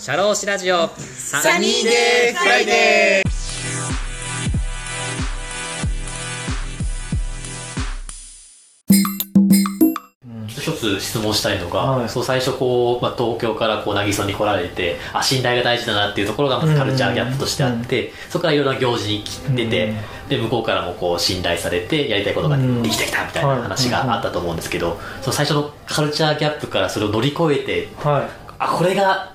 シャローシラジオ。サニーデーフライデー。一つ質問したいのが、はい。そう最初こう、まあ、東京からこう渚に来られてあ信頼が大事だなっていうところがまずカルチャーギャップとしてあって、そこからいろんな行事に来てて、で向こうからもこう信頼されてやりたいことができてきたみたいな話があったと思うんですけど、その最初のカルチャーギャップからそれを乗り越えてはい。あこれが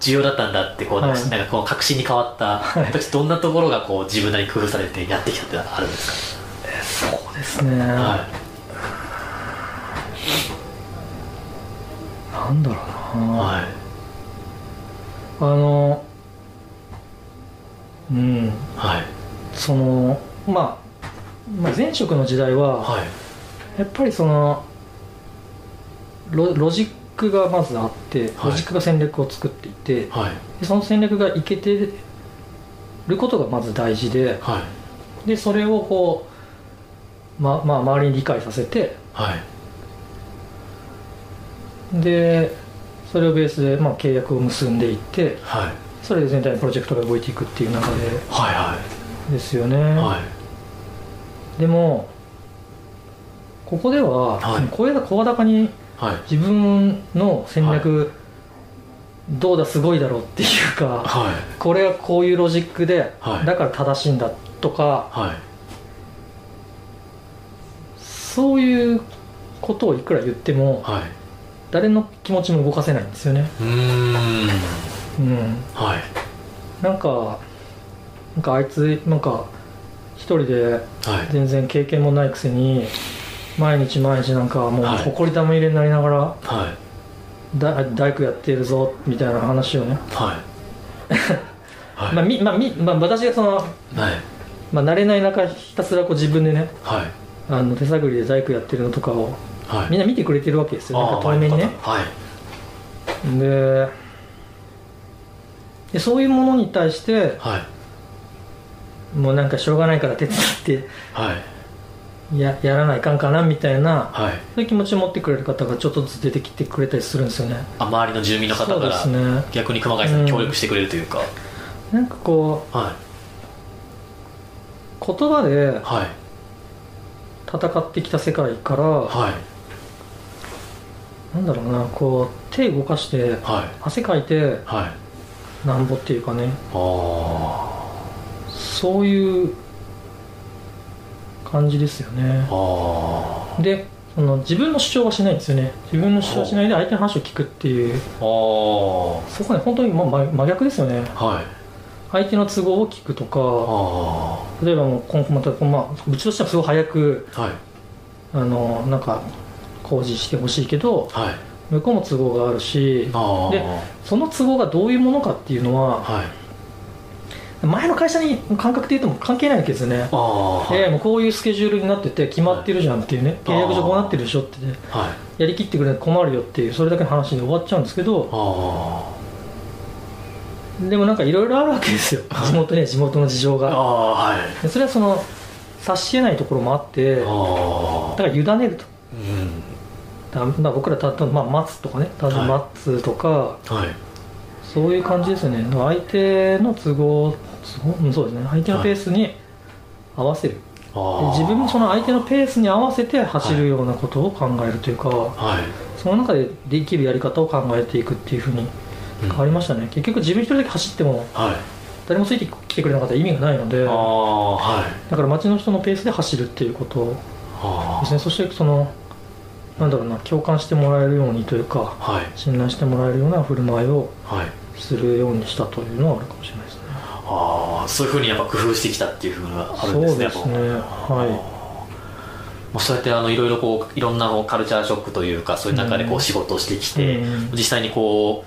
重要だったんだってこうなんか,、はい。なんかこう確信に変わったはい。時どんなところがこう自分なりに工夫されてやってきたってあるんですそうですね、か、はなんだろうな、いはい。あのうん。はい。そのまあ、まあ、前職の時代は、はい。やっぱりそのロロジックがまずあってはい。ロジックが戦略を作っていて、はい。でその戦略がいけてることがまず大事ではい。でそれをこう、ままあ、周りに理解させてはい。でそれをベースで、まあ、契約を結んでいってはい。それで全体のプロジェクトが動いていくっていう流はいはれですよね、いはい。でもここでは、はい。声が声高にはい。自分の戦略、どうだすごいだろうっていうかはい。これはこういうロジックで、はい。だから正しいんだとかはい。そういうことをいくら言ってもはい。誰の気持ちも動かせないんですよね。うーん。うん。はい。なんかなんかあいつなんか一人ではい。全然経験もないくせに毎日毎日なんかもうはい。埃玉入れになりながらはい。だ大工やってるぞみたいな話をね、はい。はい。まあみまあみまあ、私がその、はい。まあ、慣れない中ひたすらこう自分でねはい。あの手探りで大工やってるのとかをはい。みんな見てくれてるわけですよ、あなんか遠目にね。はい。ででそういうものに対してはい。もうなんかしょうがないから手伝ってはいややらないかんかなみたいなはい。そういう気持ちを持ってくれる方がちょっとずつ出てきてくれたりするんですよね。あ周りの住民の方からね。逆に熊谷さんに協力してくれるというか、なんかこはう言葉で戦ってきた世界から、はい。なんだろうなこう手動かしてはい。汗かいてはい。なんぼっていうかね。あそういう感じですよね。でその自分の主張はしないんですよね。自分の主張はしないで相手の話を聞くっていう。ああそこね本当にま真真逆ですよね。はい。相手の都合を聞くとかあ例えばもう今後また、まあ、うちとしてはすごい早くあはい。あのなんか工事してほしいけどはい。向こうも都合があるしでその都合がどういうものかっていうのははい前の会社に感覚で言うとも関係ないわけですよね。はい。ええもうこういうスケジュールになってて決まってるじゃんっていうね。契約上こうなってるでしょってね。はい。やりきってくれないと困るよっていうそれだけの話で終わっちゃうんですけど。あでもなんかいろいろあるわけですよ。地元には地元の事情が。あはい。でそれはその察し得ないところもあってだから委ねると。うん。だまあ僕らたと、まあ、待つとかねただはい待つとか、はい。そういう感じですよね。相手の都合都合うんそうですね。相手のペースに合わせる、でああ自分もその相手のペースに合わせて走るようなことを考えるというか、はい。その中でできるやり方を考えていくっていうふうにうん。変わりましたね、結局自分一人だけ走ってもはい。誰もついてきてくれなかったら意味がないのではい。だから街の人のペースで走るっていうことあですね。そしてそのなんだろうな共感してもらえるようにというかあはい。信頼してもらえるような振る舞いをはい。するようにしたというのはあるかもしれないああそういうふうにやっぱ工夫してきたっていうふうがあるんそうですね。ですねはもうそうやってあのいろいろこういろんなこうカルチャーショックというかそういう中でこうん。う仕事をしてきて、うん実際にこ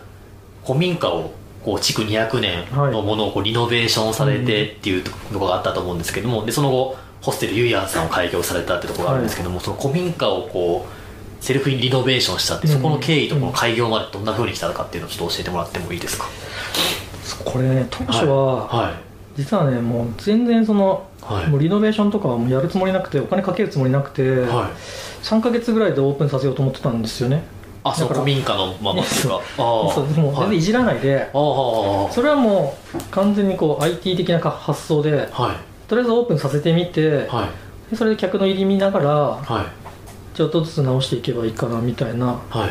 う古民家をこう築200年のものをこうリノベーションされてっていうところがあったと思うんですけどもでその後ホステルゆいやんさんを開業されたってところがあるんですけども、その古民家をこうセルフリノベーションしたって、うんそこの経緯とこの開業までどんなふうに来たのかっていうのをちょっと教えてもらってもいいですか？いこれね当初は、はい。実はねもう全然その、はい。もうリノベーションとかはもうやるつもりなくてお金かけるつもりなくて、はい。3ヶ月ぐらいでオープンさせようと思ってたんですよね。あそのだから古民家のままっていうか。そうもう全然いじらないで、ああそれはもう完全にこう IT 的な発想ではい。とりあえずオープンさせてみて、はい。でそれで客の入り見ながらはい。ちょっとずつ直していけばいいかなみたいな。はい。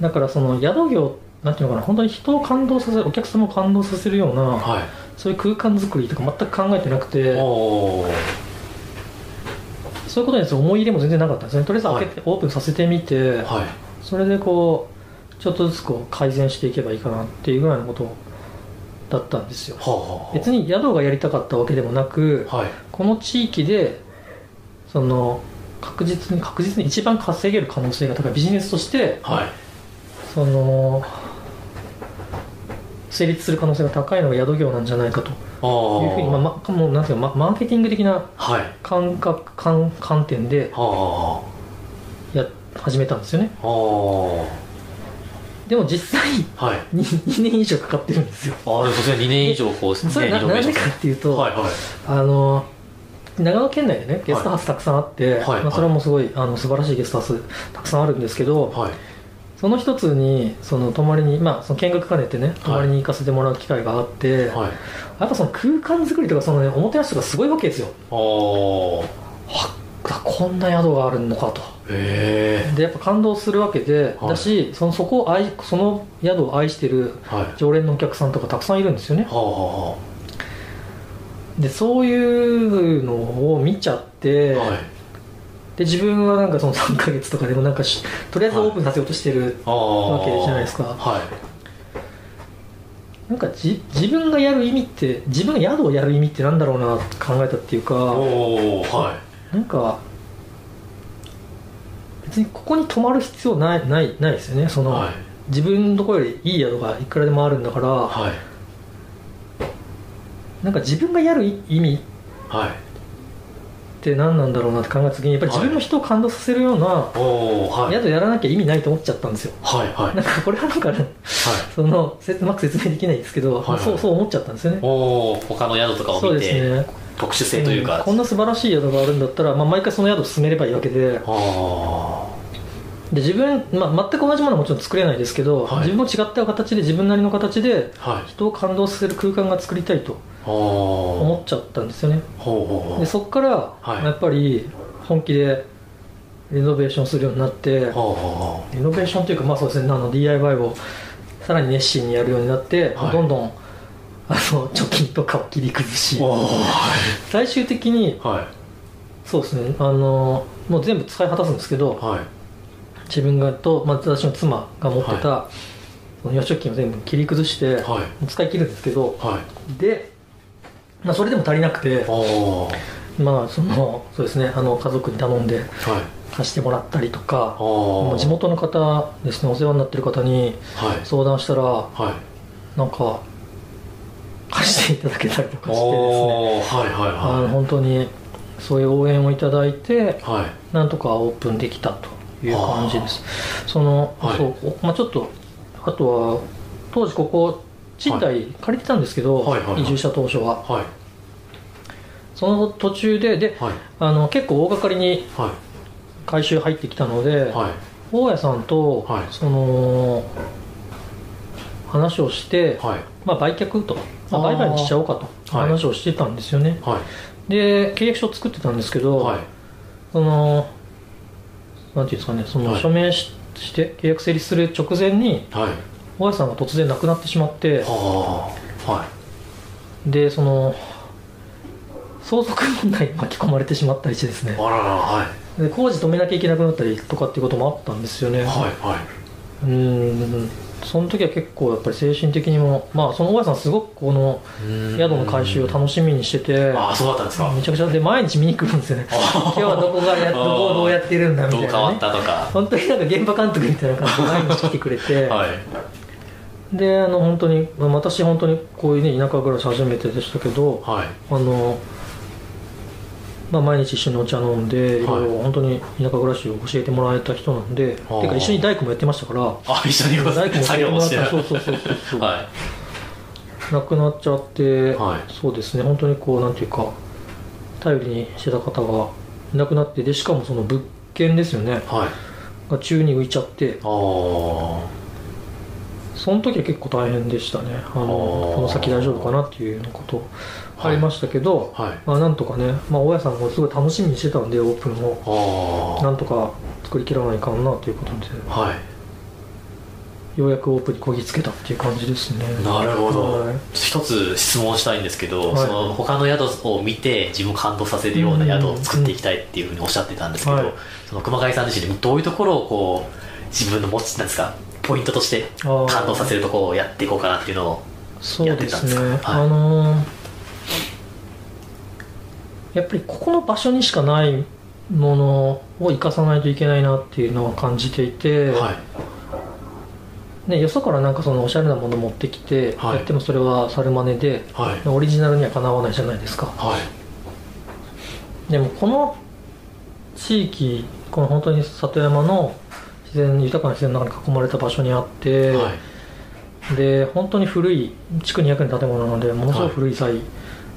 だからその宿業なんていうのかな本当に人を感動させるお客様を感動させるようなはい。そういう空間作りとか全く考えてなくてそういうことに思い入れも全然なかったんですね。とりあえず開けて、オープンさせてみて、はい。それでこうちょっとずつこう改善していけばいいかなっていうぐらいのことだったんですよ。はあはあ。別に宿がやりたかったわけでもなくはい。この地域でその確実に確実に一番稼げる可能性が高いビジネスとしてはい。その成立する可能性が高いのが宿業なんじゃないかと。ああいうふうに、まあ、まもうなんていうかママーケティング的なはい。感覚観観点ではや始めたんですよね。あ。はでも実際あはい。2, 2年以上かかってるんですよ。ああそれ2年以上こうそれなねリノベーションなんでかっていうと、はいはい。あの長野県内でねゲストハウスたくさんあって、はい。まあ、それもすごいあの素晴らしいゲストハウスたくさんあるんですけど、はいその一つにその泊まりにまあその見学兼ねてね泊まりに行かせてもらう機会があって、はい。やっぱその空間作りとかその、ね、おもてなしとかすごいわけですよ。ああはあこんな宿があるのかと。でやっぱ感動するわけで、はい。だしそのそこを愛その宿を愛してるはい。常連のお客さんとかたくさんいるんですよね。はあはでそういうのを見ちゃって、あはいで自分はなんかその3ヶ月とかでもなんかしとりあえずオープンさせようとしてる、ああわけじゃないですか。はい。なんかじ自分がやる意味って自分が宿をやる意味ってなんだろうなって考えたっていうかおおはなんか別にここに泊まる必要ないないないですよね。その、いはい。自分のところよりいい宿がいくらでもあるんだから、はい。なんか自分がやる意味はいって何なんだろうなって考えた時にやっぱり自分の人を感動させるようなはい。宿やらなきゃ意味ないと思っちゃったんですよ。はいはい。なんかこれはなんかねはい。そのせうまく説明できないですけど、はいはいそうそう思っちゃったんですよね。おお他の宿とかをそう見て、ですね。特殊性というか、ん。こんな素晴らしい宿があるんだったら、まあ、毎回その宿を進めればいいわけで。あで自分、まあ、全く同じものはもちろん作れないですけど、はい。自分も違った形で自分なりの形で人を感動させる空間が作りたいと思っちゃったんですよね。でそこからはい。やっぱり本気でリノベーションするようになって、リノベーションというか、まあそうですね、あの DIY をさらに熱心にやるようになって、はい。どんどんあの貯金とかを切り崩し最終的にはい。そうですねあのもう全部使い果たすんですけどはい自分がと、まあ、私の妻が持ってた、はその預貯金を全部切り崩して、はい。使い切るんですけどはい。で、まあ、それでも足りなくてまあそのそうですねあの家族に頼んではい。貸してもらったりとかおおもう地元の方ですねお世話になってる方にはい。相談したらはい。なんか貸していただけたりとかしてですね。おおはいはいあのは本当にそういう応援をいただいていはい。なんとかオープンできたという感じです。その、はい。そうまあ、ちょっとあとは当時ここ賃貸借りてたんですけど、はいはいはい。移住した当初は。はい。その途中でではい。あの結構大掛かりにはい。回収入ってきたので、はい。大家さんと、はい。その話をして、はい。まあ、売却と、まあ、売買にしちゃおうかとはい。話をしてたんですよね、はい。で契約書を作ってたんですけど、はい。そのなんていうんですかねそのはい。署名し,、して契約成立する直前にはい。大家さんが突然亡くなってしまってはあはい。でその相続問題に巻き込まれてしまったりしてですね。あららはい。で工事止めなきゃいけなくなったりとかっていうこともあったんですよね、はいはうーんその時は結構やっぱり精神的にもまあその大家さんすごくこのい宿の改修を楽しみにしててああそうだったんですか。めちゃくちゃで毎日見に来るんですよね。今日はどこがやどこをどうやってるんだみたど変わっいうなねたとか。本当になんか現場監督みたいな感じで毎日来てくれて、はい。であの本当にまあ私本当にこういうね田舎暮らし初めてでしたけどはい。あのまあ、毎日一緒にお茶飲んでい。ろいろ本当に田舎暮らしを教えてもらえた人なんで、あ。ーてか一緒に大工もやってましたから。あ一緒に大工も作業もしてる。そうそうそうそう はい。亡くなっちゃって、はい。そうですね。本当にこうなんていうか頼りにしてた方がいなくなってでしかもその物件ですよね。はい。が宙に浮いちゃって。ああその時は結構大変でしたね。あのこの先大丈夫かなっていうことありましたけど、はい。まあ、なんとかね、まあ、大家さんもすごい楽しみにしてたんでオープンをあなんとか作りきらないかんなということで。あはい。ようやくオープンにこぎつけたっていう感じですね。なるほど、はい。一つ質問したいんですけど、はい。その他の宿を見て自分を感動させるような宿を作っていきたいっていうふうにおっしゃってたんですけど、はい。その熊谷さん自身でどういうところをこう自分の持ちなんですか？ポイントとして感動させるところをやっていこうかなっていうのをやってたんですか？はい。あのーやっぱりここの場所にしかないものを生かさないといけないなっていうのは感じていて、はい。ね、よそからなんかそのおしゃれなもの持ってきてはい。やってもそれは猿真似で、はい。オリジナルにはかなわないじゃないですか。はい。でもこの地域この本当に里山の自然豊かな自然の中に囲まれた場所にあって、はい。で本当に古い築200年の建物なのでものすごい。古い材、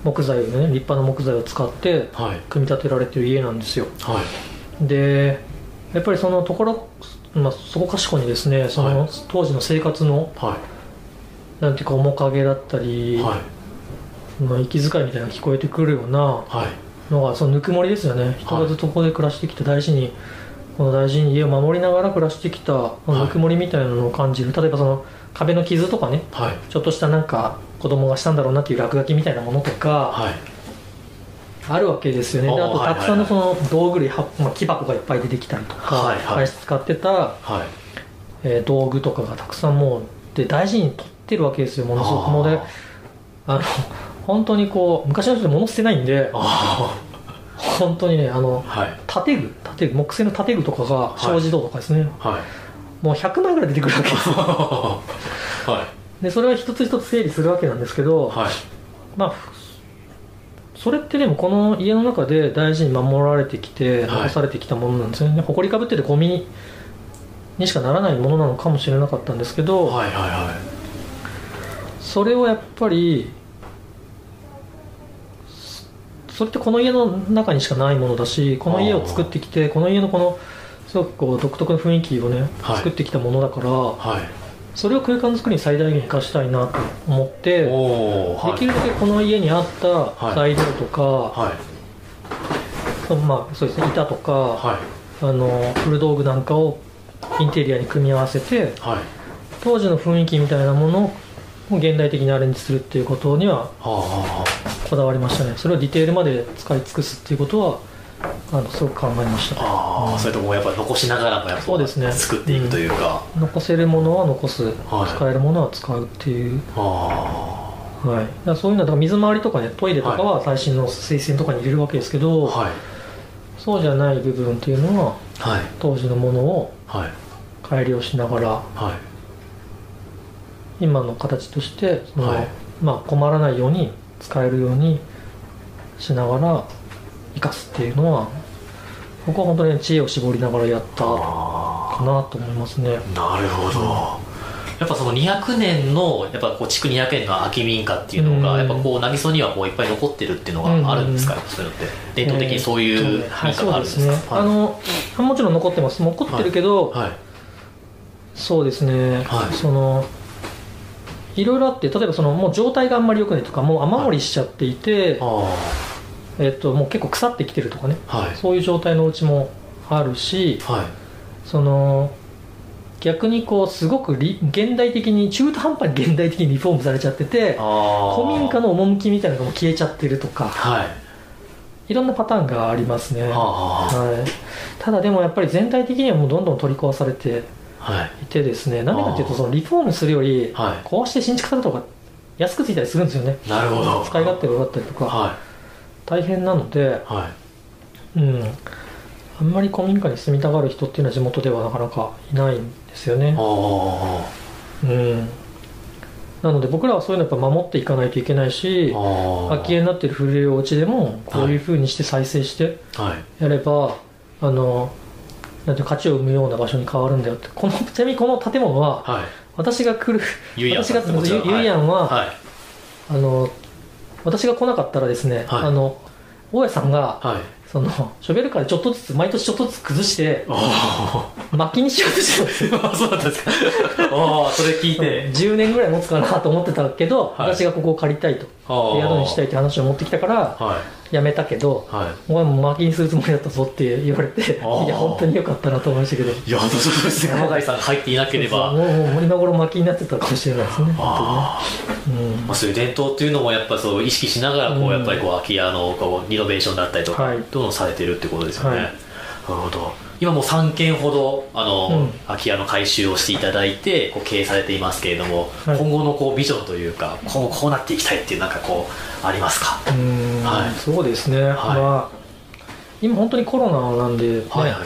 木材をね立派な木材を使ってはい。組み立てられてる家なんですよ。はい。でやっぱりそのところ、まあ、そこかしこにですねその、はい当時の生活のはい。なんていうか面影だったり、はい。まあ、息遣いみたいなのが聞こえてくるようなはい。のがそのぬくもりですよね。人がずっとここで暮らしてきて大事にこの大事に家を守りながら暮らしてきたぬくもりみたいなのを感じる、例えばその壁の傷とかねはい。ちょっとしたなんか子供がしたんだろうなっていう落書きみたいなものとかはい。あるわけですよね。であとたくさんのその道具類、はまあ、木箱がいっぱい出てきたりとか、はいはい。林使ってた、はい。えー道具とかがたくさんもうで大事に取ってるわけですよものすごくもうであの本当にこう昔の人って物捨てないんであ本当にねあのあはい。建具建具木製の建具とかがい。小自動とかですね、はいもう100枚ぐらい出てくるわけですよ。はい。でそれは一つ一つ整理するわけなんですけど、はい。まあふそれってでもこの家の中で大事に守られてきてはい。残されてきたものなんですよね、埃かぶっててゴミにしかならないものなのかもしれなかったんですけど、はいはいはい。それをやっぱりそれってこの家の中にしかないものだしこの家を作ってきてこの家のこのすごくこう独特の雰囲気をね、はい。作ってきたものだからはい。それを空間作りに最大限生かしたいなと思ってできるだけこの家にあった材料とか、はい。そのまあそうですね板とか、はい。あの古道具なんかをインテリアに組み合わせてはい。当時の雰囲気みたいなものを現代的にアレンジするっていうことにははあはこだわりましたね。それをディテールまで使い尽くすっていうことはあのすごく考えました。あああそれともやっぱり残しながらもやっぱそうですね。作っていくというか、残せるものは残す、はい。使えるものは使うっていう、あはい、そういうのは水回りとかねトイレとかは最新の水洗とかに入れるわけですけど、あはい。そうじゃない部分っていうのははい。当時のものをはい。改良しながらはい。今の形としてその、はい。まあ、困らないように使えるようにしながら生かすっていうのは僕は本当に知恵を絞りながらやったかあなと思いますね。あなるほど、やっぱその200年のやっぱこう築200年の空き民家っていうのが、うん。やっぱこう渚にはこういっぱい残ってるっていうのがあるんですか、うん。そういうのって。伝統的にそういうえーはい民家があるんですか、そうですね、あのもちろん残ってます。残ってるけど、はい。そうですね、はい。そのいろいろあって例えばそのもう状態があんまり良くないとかもう雨漏りしちゃっていて、あえっと、もう結構腐ってきてるとかね。あはい。そういう状態のうちもあるしはい。その逆にこうすごくリ現代的に中途半端に現代的にリフォームされちゃってて古民家の趣みたいなのがもう消えちゃってるとかはい。いろんなパターンがありますね、はい、ただでもやっぱり全体的にはもうどんどん取り壊されてい。いてですね何でかっていうとそのリフォームするよりはい。壊して新築された方が安くついたりするんですよね。なるほど。使い勝手が良かったりとか。は大変なので、いはい。うん、あんまり古民家に住みたがる人っていうのは地元ではなかなかいないんですよね。うん、なので僕らはそういうのやっぱ守っていかないといけないし空き家になってる古いお家でもこういうふうにして再生してはい。やれば、あのなんて価値を生むような場所に変わるんだよって。この ちなみにこの建物ははい。私が来る私がゆゆいやんは、はい。あの私が来なかったらですね、はい。あの大家さんがはい。そのショベルカーでちょっとずつ毎年ちょっとずつ崩してあ薪にしようとしてたんですよ。あそうだったんですか。ああそれ聞いて。10年ぐらい持つかなと思ってたけど、はい。私がここを借りたいと宿にしたいって話を持ってきたからはやめたけどいはい。お前も薪にするつもりだったぞって言われていや本当によかったなと思いましたけど。いやそうですね 熊谷さんが入っていなければ。もうもう今頃薪になってたかもしれないですねあ本当にね。まあ、そういう伝統っていうのもやっぱそう意識しながらこう、うん。やっぱりこう空き家のこうリノベーションだったりとか、はい。どんどんされてるってことですよね、はい。なるほど今もう3件ほどあの、うん。空き家の改修をしていただいてこう経営されていますけれども、はい。今後のこうビジョンというか今後こうなっていきたいっていうなんかこうありますか、うーん。はい。そうですね、まあ今本当にコロナなんで、ねはいはい。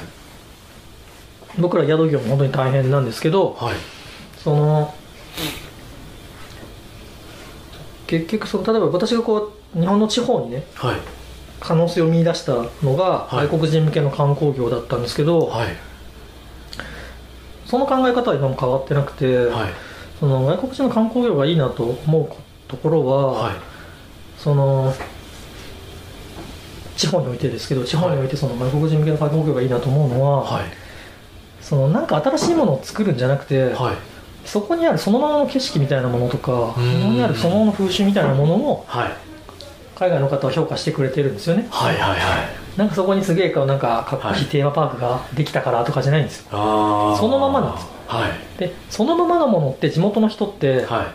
僕ら宿業も本当に大変なんですけどはい。その結局その例えば私がこう日本の地方にねはい可能性を見出したのがはい。外国人向けの観光業だったんですけど、はい。その考え方は今も変わってなくて、はい。その外国人の観光業がいいなと思うところは、はい。その地方においてですけど地方においてその外国人向けの観光業がいいなと思うのは、はい。そのなんか新しいものを作るんじゃなくて、はい。そこにあるそのままの景色みたいなものとかそこんにあるそのままの風習みたいなものをはい海外の方は評価してくれてるんですよね。はいはいはい。なんかそこにすげえかなんかかっこいはいいテーマパークができたからとかじゃないんですよ。あー。そのままなんですはい。でそのままのものって地元の人っては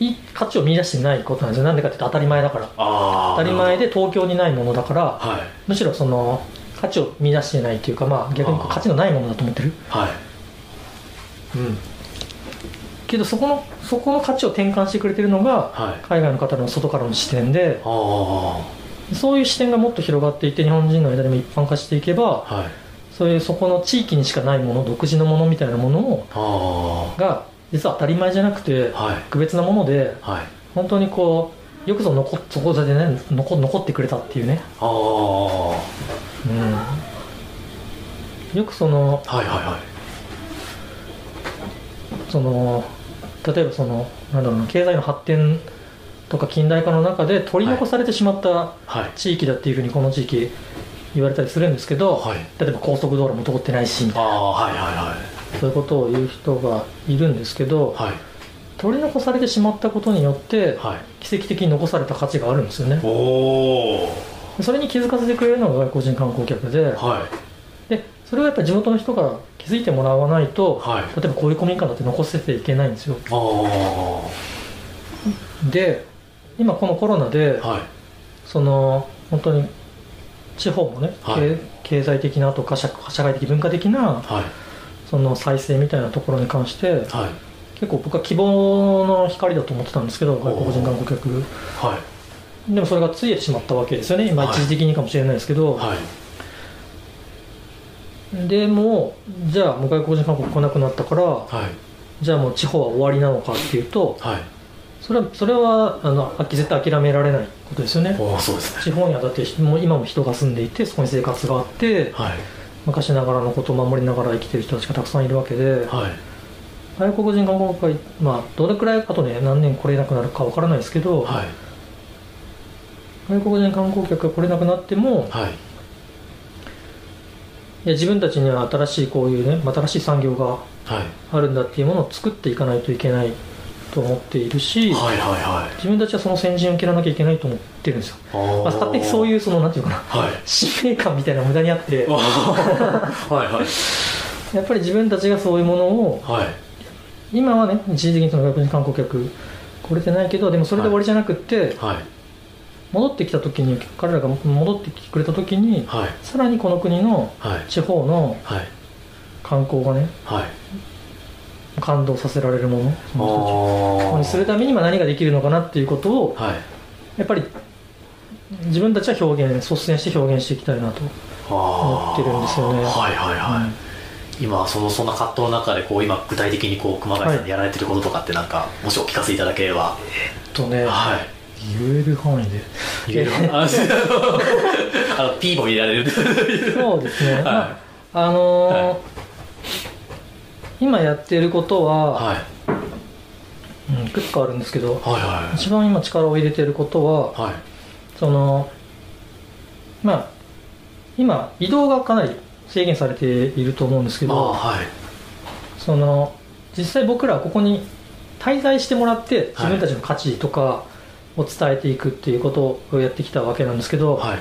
い。いい価値を見出してないことなんですよ。なんでかっていうと当たり前だから。あ当たり前でで東京にないものだからはい。むしろその価値を見出してないというかまあ逆に価値のないものだと思ってる。はい。うんけどそこのそこの価値を転換してくれてるのがはい。海外の方の外からの視点でそういう視点がもっと広がっていって日本人の間でも一般化していけばはい。そういうそこの地域にしかないもの独自のものみたいなものをあが実は当たり前じゃなくてあはい。特別なものではい。本当にこうよくぞ残っそこでね残残ってくれたっていうね、うん、よくそのいはいはい。その例えばそのなんだろうな経済の発展とか近代化の中で取り残されてしまったはい。地域だっていうふうにこの地域言われたりするんですけど、はい。例えば高速道路も通ってないしみたいな。はいはいはい。そういうことを言う人がいるんですけど、はい。取り残されてしまったことによってはい。奇跡的に残された価値があるんですよね。それに気づかせてくれるのが外国人観光客ではい。でそれはやっぱり地元の人が気づいてもらわないと、はい。例えばこういう古民家だって残せていけないんですよ。あで今このコロナで、あはい。その本当に地方もね、はい。経経済的なとか社社会的文化的なはい。その再生みたいなところに関してはい。結構僕は希望の光だと思ってたんですけど外国人観光客。はい。でもそれがついてしまったわけですよね。今はい。一時的にかもしれないですけど、はいでもじゃあもう外国人観光来なくなったからはい。じゃあもう地方は終わりなのかっていうとはい。それはそれはあのあ絶対諦められないことですよね。そうですね。地方にはだってもう今も人が住んでいてそこに生活があってはい。昔ながらのことを守りながら生きてる人たちがたくさんいるわけではい。外国人観光客がまあどれくらいあとね何年来れなくなるかわからないですけど、はい。外国人観光客が来れなくなってもはいいや自分たちには新しいこういうね新しい産業がはい。あるんだっていうものを作っていかないといけないと思っているし、はいはいはい。自分たちはその先陣を切らなきゃいけないと思ってるんですよ、まあ、勝手にそういうそのなんていうかなはい。使命感みたいな無駄にあって。はいはい。やっぱり自分たちがそういうものをはい。今はね一時的にその外国人観光客来れてないけどでもそれで終わりじゃなくって、はい戻ってきた時に彼らが戻ってきてくれた時にはい。さらにこの国のはい。地方のはい。観光がねはい。感動させられるものその人たちにするために今何ができるのかなっていうことをはい。やっぱり自分たちは表現率先して表現していきたいなと思ってるんですよね。はいはいはい、今そのそんな葛藤の中でこう今具体的にこう熊谷さんでやられてることとかってなんか、もしお聞かせいただければ。とねはい言える範囲で。言えるああの P も入れられる。そうですね、はい。まああのーはい。今やってることは、はい。うんいくつかあるんですけどはいは一番今力を入れてることはいはい。そのまあ今移動がかなり制限されていると思うんですけあどはい。その実際僕らはここに滞在してもらって自分たちの価値とかを伝えていくっていうことをやってきたわけなんですけど、はい。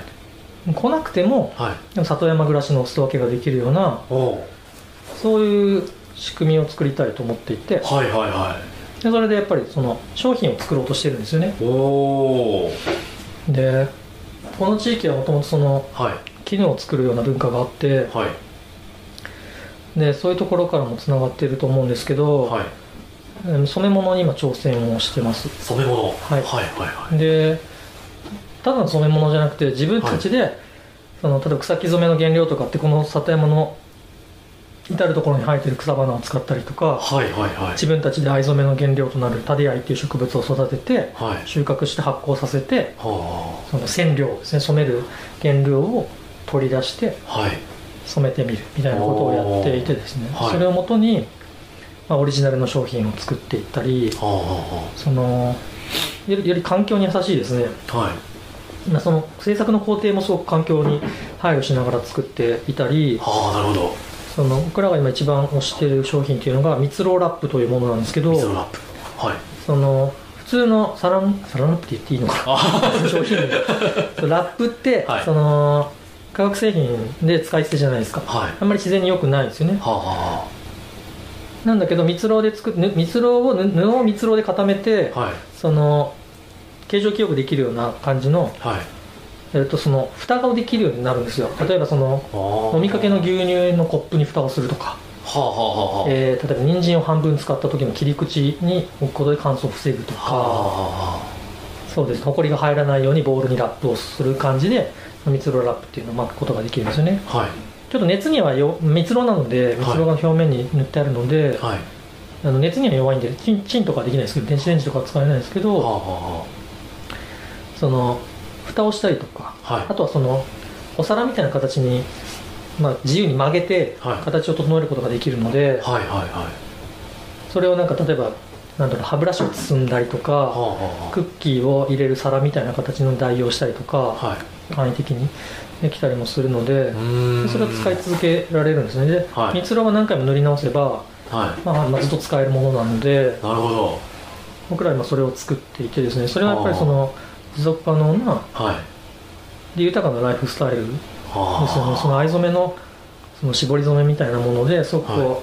来なくてもはい。でも里山暮らしのお裾分けができるようなそういう仕組みを作りたいと思っていてはいはいはでそれでやっぱりその商品を作ろうとしてるんですよね。でこの地域はもともとそのはい。絹を作るような文化があってはい。でそういうところからもつながっていると思うんですけど、はい。うん染め物に今挑戦をしてます。染め物？はい。はいはいはい。でただの染め物じゃなくて自分たちで、その例えば草木染めの原料とかってこの里山の至る所に生えてる草花を使ったりとかはいはいはい。自分たちで藍染めの原料となるタデアイっていう植物を育ててはい。収穫して発酵させてはその染料ですね染める原料を取り出してあはい。染めてみるみたいなことをやっていてですね、はい。それをもとに、まあ、オリジナルの商品を作っていったりそのより環境に優しいですね。あはい。まあその制作の工程もすごく環境に配慮しながら作っていたりはあなるほど。その僕らが今一番推している商品というのが蜜ろうラップというものなんですけど水のラップ。はい。その普通のサランサランラップって言っていいのかあな商品 ラップって、はい。その化学製品で使い捨てじゃないですか。はい。あんまり自然に良くないですよね。はあはなんだけど蜜ろうで作っぬ蜜ろうをぬ布を蜜ろうで固めて、あはい。その形状記憶できるような感じのはい。やるとその蓋ができるようになるんですよ。例えばそのあ飲みかけの牛乳のコップに蓋をするとか、はあはあえー例えば人参を半分使った時の切り口に置くことで乾燥を防ぐとはかそうです。埃が入らないようにボウルにラップをする感じで蜜ろうラップっていうのを巻くことができるんですよね。あはいちょっと熱にはよ蜜ろうなので蜜ろうが表面に塗ってあるので、はい。あの熱には弱いんでチンチンとかはできないですけど電子レンジとかは使えないですけはあどはその蓋をしたりとかあはい。あとはそのお皿みたいな形に、まあ、自由に曲げてはい。形を整えることができるので、はいはいはい。それをなんか例えばなんだろう歯ブラシを包んだりとかはあはクッキーを入れる皿みたいな形の代用したりとかあはい。簡易的にできたりもするのでそれを使い続けられるんですね。ではい。蜜ろうは何回も塗り直せば、はい。まあ、まあずっと使えるものなのでなるほど。僕らは今それを作っていてですねそれはやっぱりその持続可能なはい。で豊かなライフスタイルですはあよねその藍染めのその絞り染めみたいなものですごくこう、は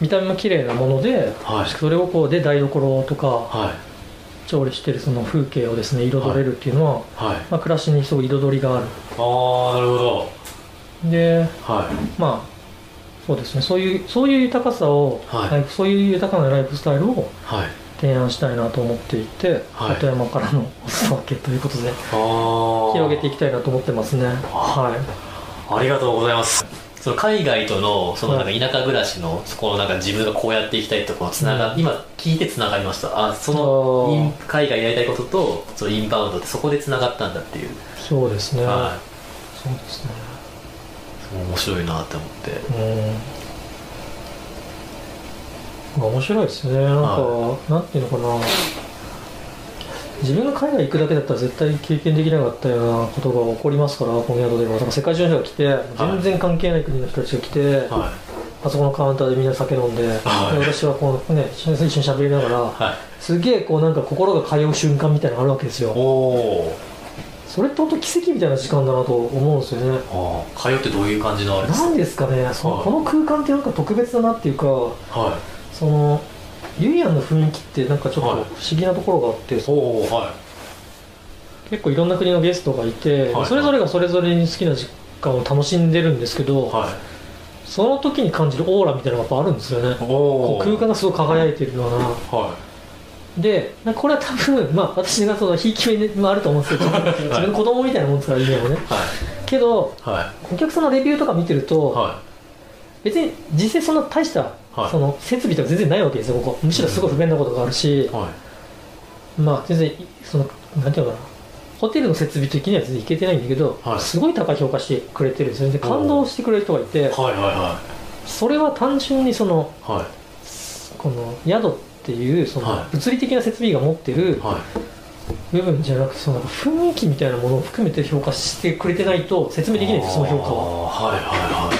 見た目も綺麗なもので、はい。それをこうで台所とかはい調理してるその風景をですね彩れるっていうのは、はい。まあ、暮らしにすごい彩りがある。ああなるほど。ではい。まあそうですね。そういうそういう豊かさを、はい。そういう豊かなライフスタイルをはい。提案したいなと思っていて、はい。里山からのお裾分けということでああ広げていきたいなと思ってますね。はい。ありがとうございますその海外とのそのなんか田舎暮らしのそこのなんか自分がこうやっていきたいところつなが、うん。今聞いてつながりました。あその海外やりたいこととそのインバウンドってそこでつながったんだっていう、そうですね、はそうですね。い面白いなって思って。うん。面白いですね。なんか、はなんていうのかな自分が海外行くだけだったら絶対経験できなかったようなことが起こりますからこの宿では。だから世界中の人が来て全然関係ない国の人たちが来て、はあそこのカウンターでみんな酒飲んで,、はい。で私はこう、ね、一緒に喋りながら、い、はい、すげえこうなんか心が通う瞬間みたいなのがあるわけですよ。それって本当奇跡みたいな時間だなと思うんですよね。通ってどういう感じのあれですなんですかね。そのはい。この空間ってなんか特別だなっていうかはそのユイアンの雰囲気ってなんかちょっと不はい。思議なところがあって、は結構いろんな国のゲストがいて、はい。それぞれがそれぞれに好きな時間を楽しんでるんですけど、いはい。その時に感じるオーラみたいなのがやっぱあるんですよね。空間がすごい輝いてるようなはでなんかこれは多分、まあ、私がそのひいき目もあると思うんですけど 自分の子供みたいなもんですから家もね。いはい。けどはお客さんのレビューとか見てると、別に実際そんな大した、はい。その設備とか全然ないわけですよここ。むしろすごい不便なことがあるしい、はい。まあ全然そのなんていうのかな。ホテルの設備的には全然いけてないんだけど、はい。すごい高い評価してくれてるんですよで感動してくれる人がいてはいはいはそれは単純にそのいはい。この宿っていうそのはい。物理的な設備が持ってるはい。部分じゃなくてその雰囲気みたいなものを含めて評価してくれてないと説明できないんですよその評価は。ははいは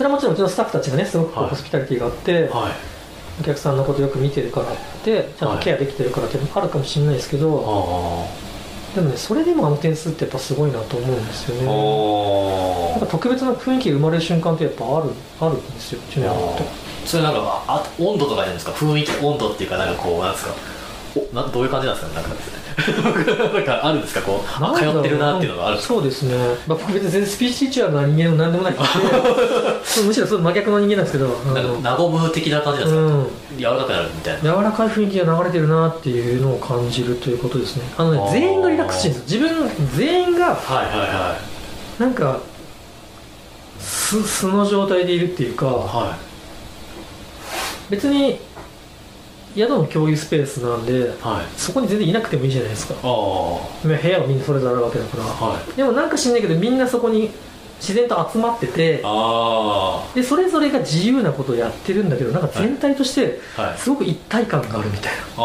それはもちろんうちのスタッフたちがねすごくホスピタリティがあって、いはい。はいお客さんのことよく見てるからってちゃんとケアできてるからっていうのもあるかもしれないですけど、あでもねそれでもあの点数ってやっぱすごいなと思うんですよあねおなんか特別な雰囲気が生まれる瞬間ってやっぱあるあるんですよそれなんかあ温度とかじゃないですか。雰囲気温度っていうかなんかこうなんですか。おなどういう感じなんですかなんか。なんかあるんですかこうあ通ってるなっていうのがあるそうですね、まあ、僕別に全然スピーチチュアな人間でも何でもなくてそう むしろそう真逆の人間なんですけどなんか和む的な感じなんですか、うん。柔らかくなるみたいな。柔らかい雰囲気が流れてるなっていうのを感じるということですね。あのね全員がリラックスしてるんですよ。自分全員がはいはいはなんか素素の状態でいるっていうかい。は別に宿の共有スペースなんでいはい。そこに全然いなくてもいいじゃないですか。ああ。部屋はみんなそれぞれあるわけだから。はい。でもなんか知んないけどみんなそこに自然と集まっててあでそれぞれが自由なことをやってるんだけどなんか全体としてすごく一体感があるみたいな。あ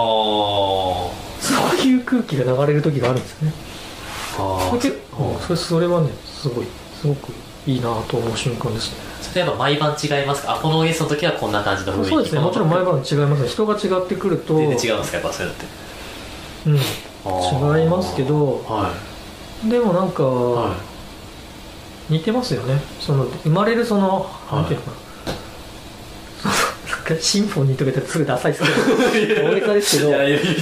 そういう空気が流れる時があるんですね。ああ。それそれはねすごいすごくいいなと思う瞬間ですねそれやっぱ毎晩違いますか？あこのゲストの時はこんな感じの雰囲気。そうですね。もちろん毎こ晩違いますね。人が違ってくるとの全然違うんですか？やっぱそういうのって。うん、違いますけどはでもなんか、い。は似てますよね。その生まれるその、い。なんていうのかな。シンフォニーとか言ったらすぐダサいですけど。大げさですけど。いいやいやいや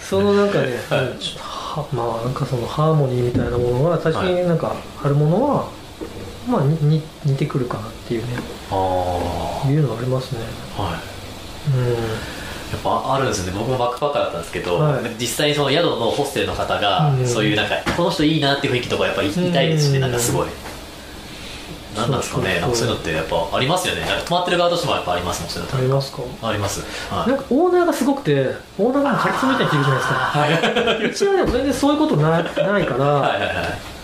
そのなんかね、はいまあなんかそのハーモニーみたいなものが最初になんかあるものは、まあにに似てくるかなっていうね。あいうのはありますね。あはい。うん。やっぱあるんですよね。僕もバックパッカーだったんですけど、はい。実際にその宿のホステルの方が、うん。そういうなんかこの人いいなっていう雰囲気とかやっぱりいたいですしね、うんなんかすごい。なんなんですかね。そうそうそうなんかそういうのってやっぱありますよね。なんか泊まってる側としてもやっぱありますもんそういうのありますか？あります。はい。なんかオーナーがすごくてオーナーがカリスマみたいな人いるじゃないですか。うちはでも全然そういうことなないから、はいはいはい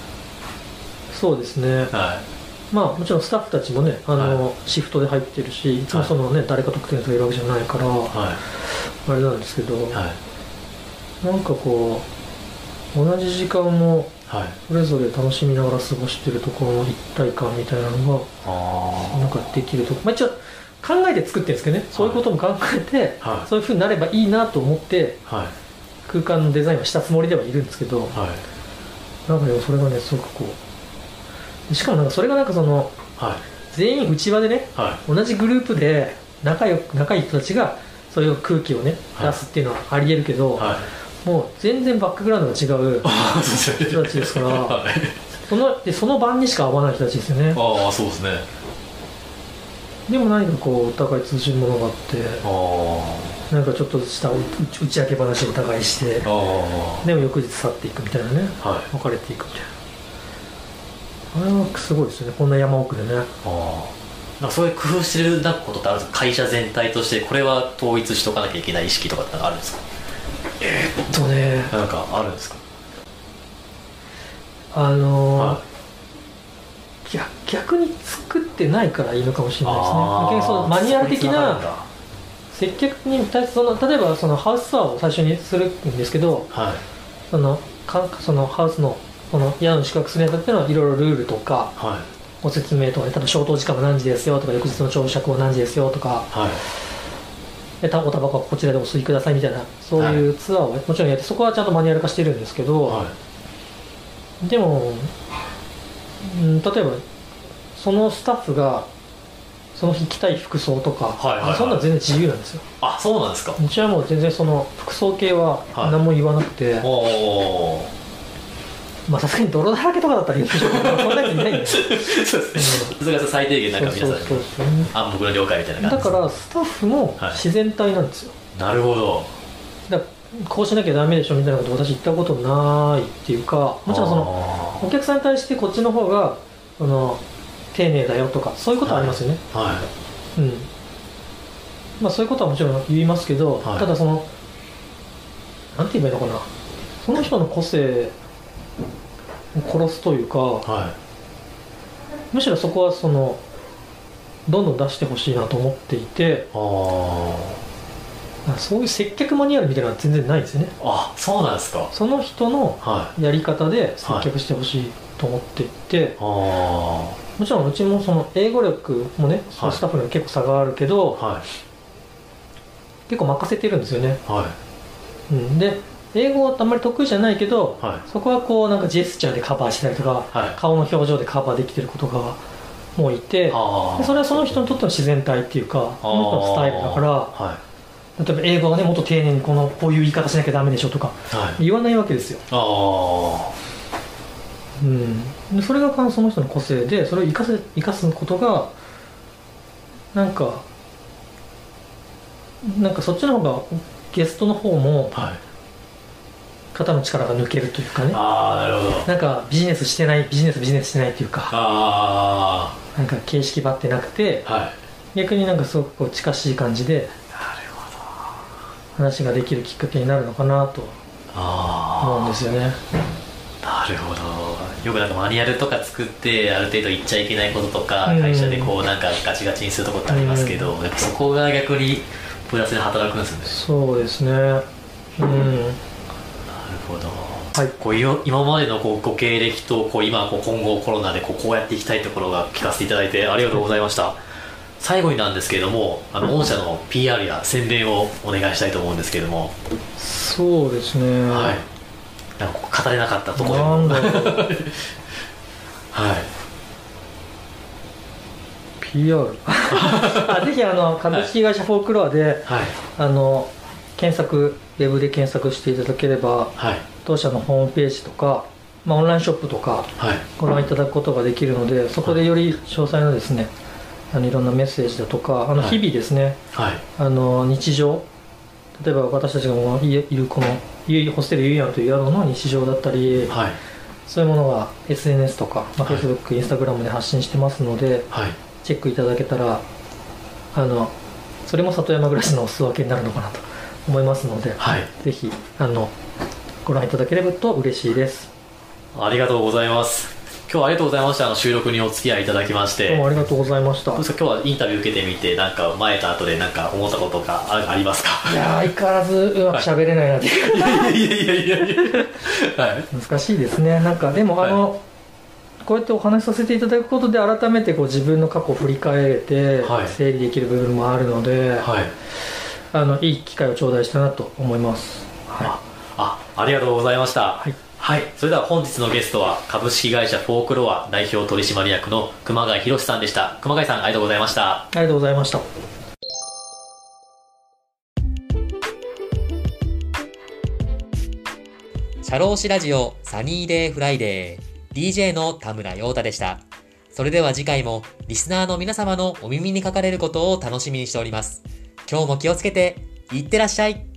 そうですね。はまあもちろんスタッフたちもねあの、シフトで入ってるしい。つもそのね、誰か特定の人がいるわけじゃないから、い。はあれなんですけど、いはい。なんかこう同じ時間もはい。それぞれ楽しみながら過ごしてるところの一体感みたいなのあがなんかできるとまあ一応考えて作ってるんですけどねそういうことも考えて、はい。そういうふうになればいいなと思って空間のデザインはしたつもりではいるんですけどはい。なんかでもそれがねすごくこうしかもなんかそれがなんかそのはい。全員内輪でねは同じグループで仲良く仲いい人たちがそういう空気をねはい。出すっていうのはありえるけど、もう全然バックグラウンドが違う人たちですからはい。そのでその晩にしか会わない人たちですよね。ああそうですね。でも何かこうお互い通じるものがあってあなんかちょっとした打ち明け話をお互いしてでも翌日去っていくみたいなね別れていくみたいなあれはすごいですよね。こんな山奥でね。ああなんかそういう工夫してるなことってあるんですか？会社全体としてこれは統一しとかなきゃいけない意識とかってあるんですか？えっとね。なんかあるんですか？あのーは逆逆に作ってないからいいのかもしれないですね。逆にそのマニュアル的な接客に対してその例えばそのハウスツアーを最初にするんですけどはい。そのかそのハウスのこの宿に宿泊するにあたってのはいろいろルールとかはい。ご説明とかね例えば消灯時間は何時ですよとか翌日の朝食は何時ですよとかはい。でたおタバコはこちらでお吸いくださいみたいなそういうツアーをもちろんやってそこはちゃんとマニュアル化してるんですけど、はい。でも、うん、例えばそのスタッフがその日着たい服装とか、はいはいはい。そんなの全然自由なんですよ。あそうなんですか。うちはもう全然その服装系ははい。何も言わなくて、おおまあさすがに泥だらけとかだったら言うんでしょうけどそんなやついないんでそうですね。それが最低限なんか皆さんそうそうそうそう暗黙の了解みたいなだ感じからスタッフもはい。自然体なんですよ、なるほど。だからこうしなきゃダメでしょみたいなこと私言ったことないっていうかもちろんそののお客さんに対してこっちの方がその丁寧だよとかそういうことはありますよね、はい。うん。まあそういうことはもちろん言いますけど、はい。ただそのなんて言えばいいのかな。その人の個性を殺すというかはむしろそこはそのどんどん出してほしいなと思っていてそういう接客マニュアルみたいなのは全然ないんですよね。あそうなんですか。その人のはい。やり方で接客してほしいと思っていて、あもちろんうちもその英語力もねそのスタッフには結構差があるけど、あはい。結構任せてるんですよね、はい。うん、で英語はあんまり得意じゃないけど、はい。そこはこうなんかジェスチャーでカバーしたりとか、はい。顔の表情でカバーできてることがもういてそれはその人にとっての自然体っていうかその人のスタイルだからは例えば英語はねもっと丁寧にこのこういう言い方しなきゃダメでしょとか言わないわけですよ、あうん、でそれがその人の個性でそれを生かせ生かすことがなんかなんかそっちの方がゲストの方もあはい肩の力が抜けるというかね。ああなるほど。なんかビジネスしてないビジネスビジネスしてないっていうか。あなんか形式ばってなくてあはい。逆になんかすごくこう近しい感じでなるほど。話ができるきっかけになるのかなと思うんあですよね。あなるほど。よくなんかマニュアルとか作ってある程度言っちゃいけないこととかうん。会社でこうなんかガチガチにするとこってありますけどやっぱそこが逆にプラスで働くんですね。そうですね。うんほど。はい。こう今までのこうご経歴とこう今こう今後コロナでこうこうやっていきたいところが聞かせていただいてありがとうございました。最後になんですけれどもあの御社の PR や宣伝をお願いしたいと思うんですけれども、そうですね。はい。なんか語れなかったところでも。なんだろう。はい。PR あぜひあの株式会社フォークロアで、はい。あの検索ウェブで検索していただければはい。当社のホームページとか、まあ、オンラインショップとかはい。ご覧いただくことができるのでそこでより詳細なですねあのいろんなメッセージだとかあのはい。日々ですね、はい。あの日常例えば私たちがもういいるこのホステルユイヤンという宿の日常だったりはい。そういうものが SNS とか、まあ、はい。Facebook、Instagram で発信してますのではい。チェックいただけたらあのそれも里山暮らしのお裾分けになるのかなと思いますので、はい。ぜひあのご覧いただければと嬉しいです。ありがとうございます。今日はありがとうございました。あの収録にお付き合いいただきまして。どうもありがとうございました。今日はインタビュー受けてみてなんか前と後でなんか思ったことがあありますか？いやー相変わらずうまく喋れないなって。いういやいやいやいやいや。はい。難しいですね。なんかでもはい。あの、こうやってお話しさせていただくことで改めてこう自分の過去を振り返れてはい。整理できる部分もあるので、はいあのいい機会を頂戴したなと思います、ああありがとうございました。はい。はい、それでは本日のゲストは株式会社フォークロア代表取締役の熊谷洋さんでした。熊谷さんありがとうございました。ありがとうございました。シャローシラジオサニーデイフライデー。DJ の田村陽太でした。それでは次回もリスナーの皆様のお耳にかかれることを楽しみにしております。今日も気をつけて、いってらっしゃい。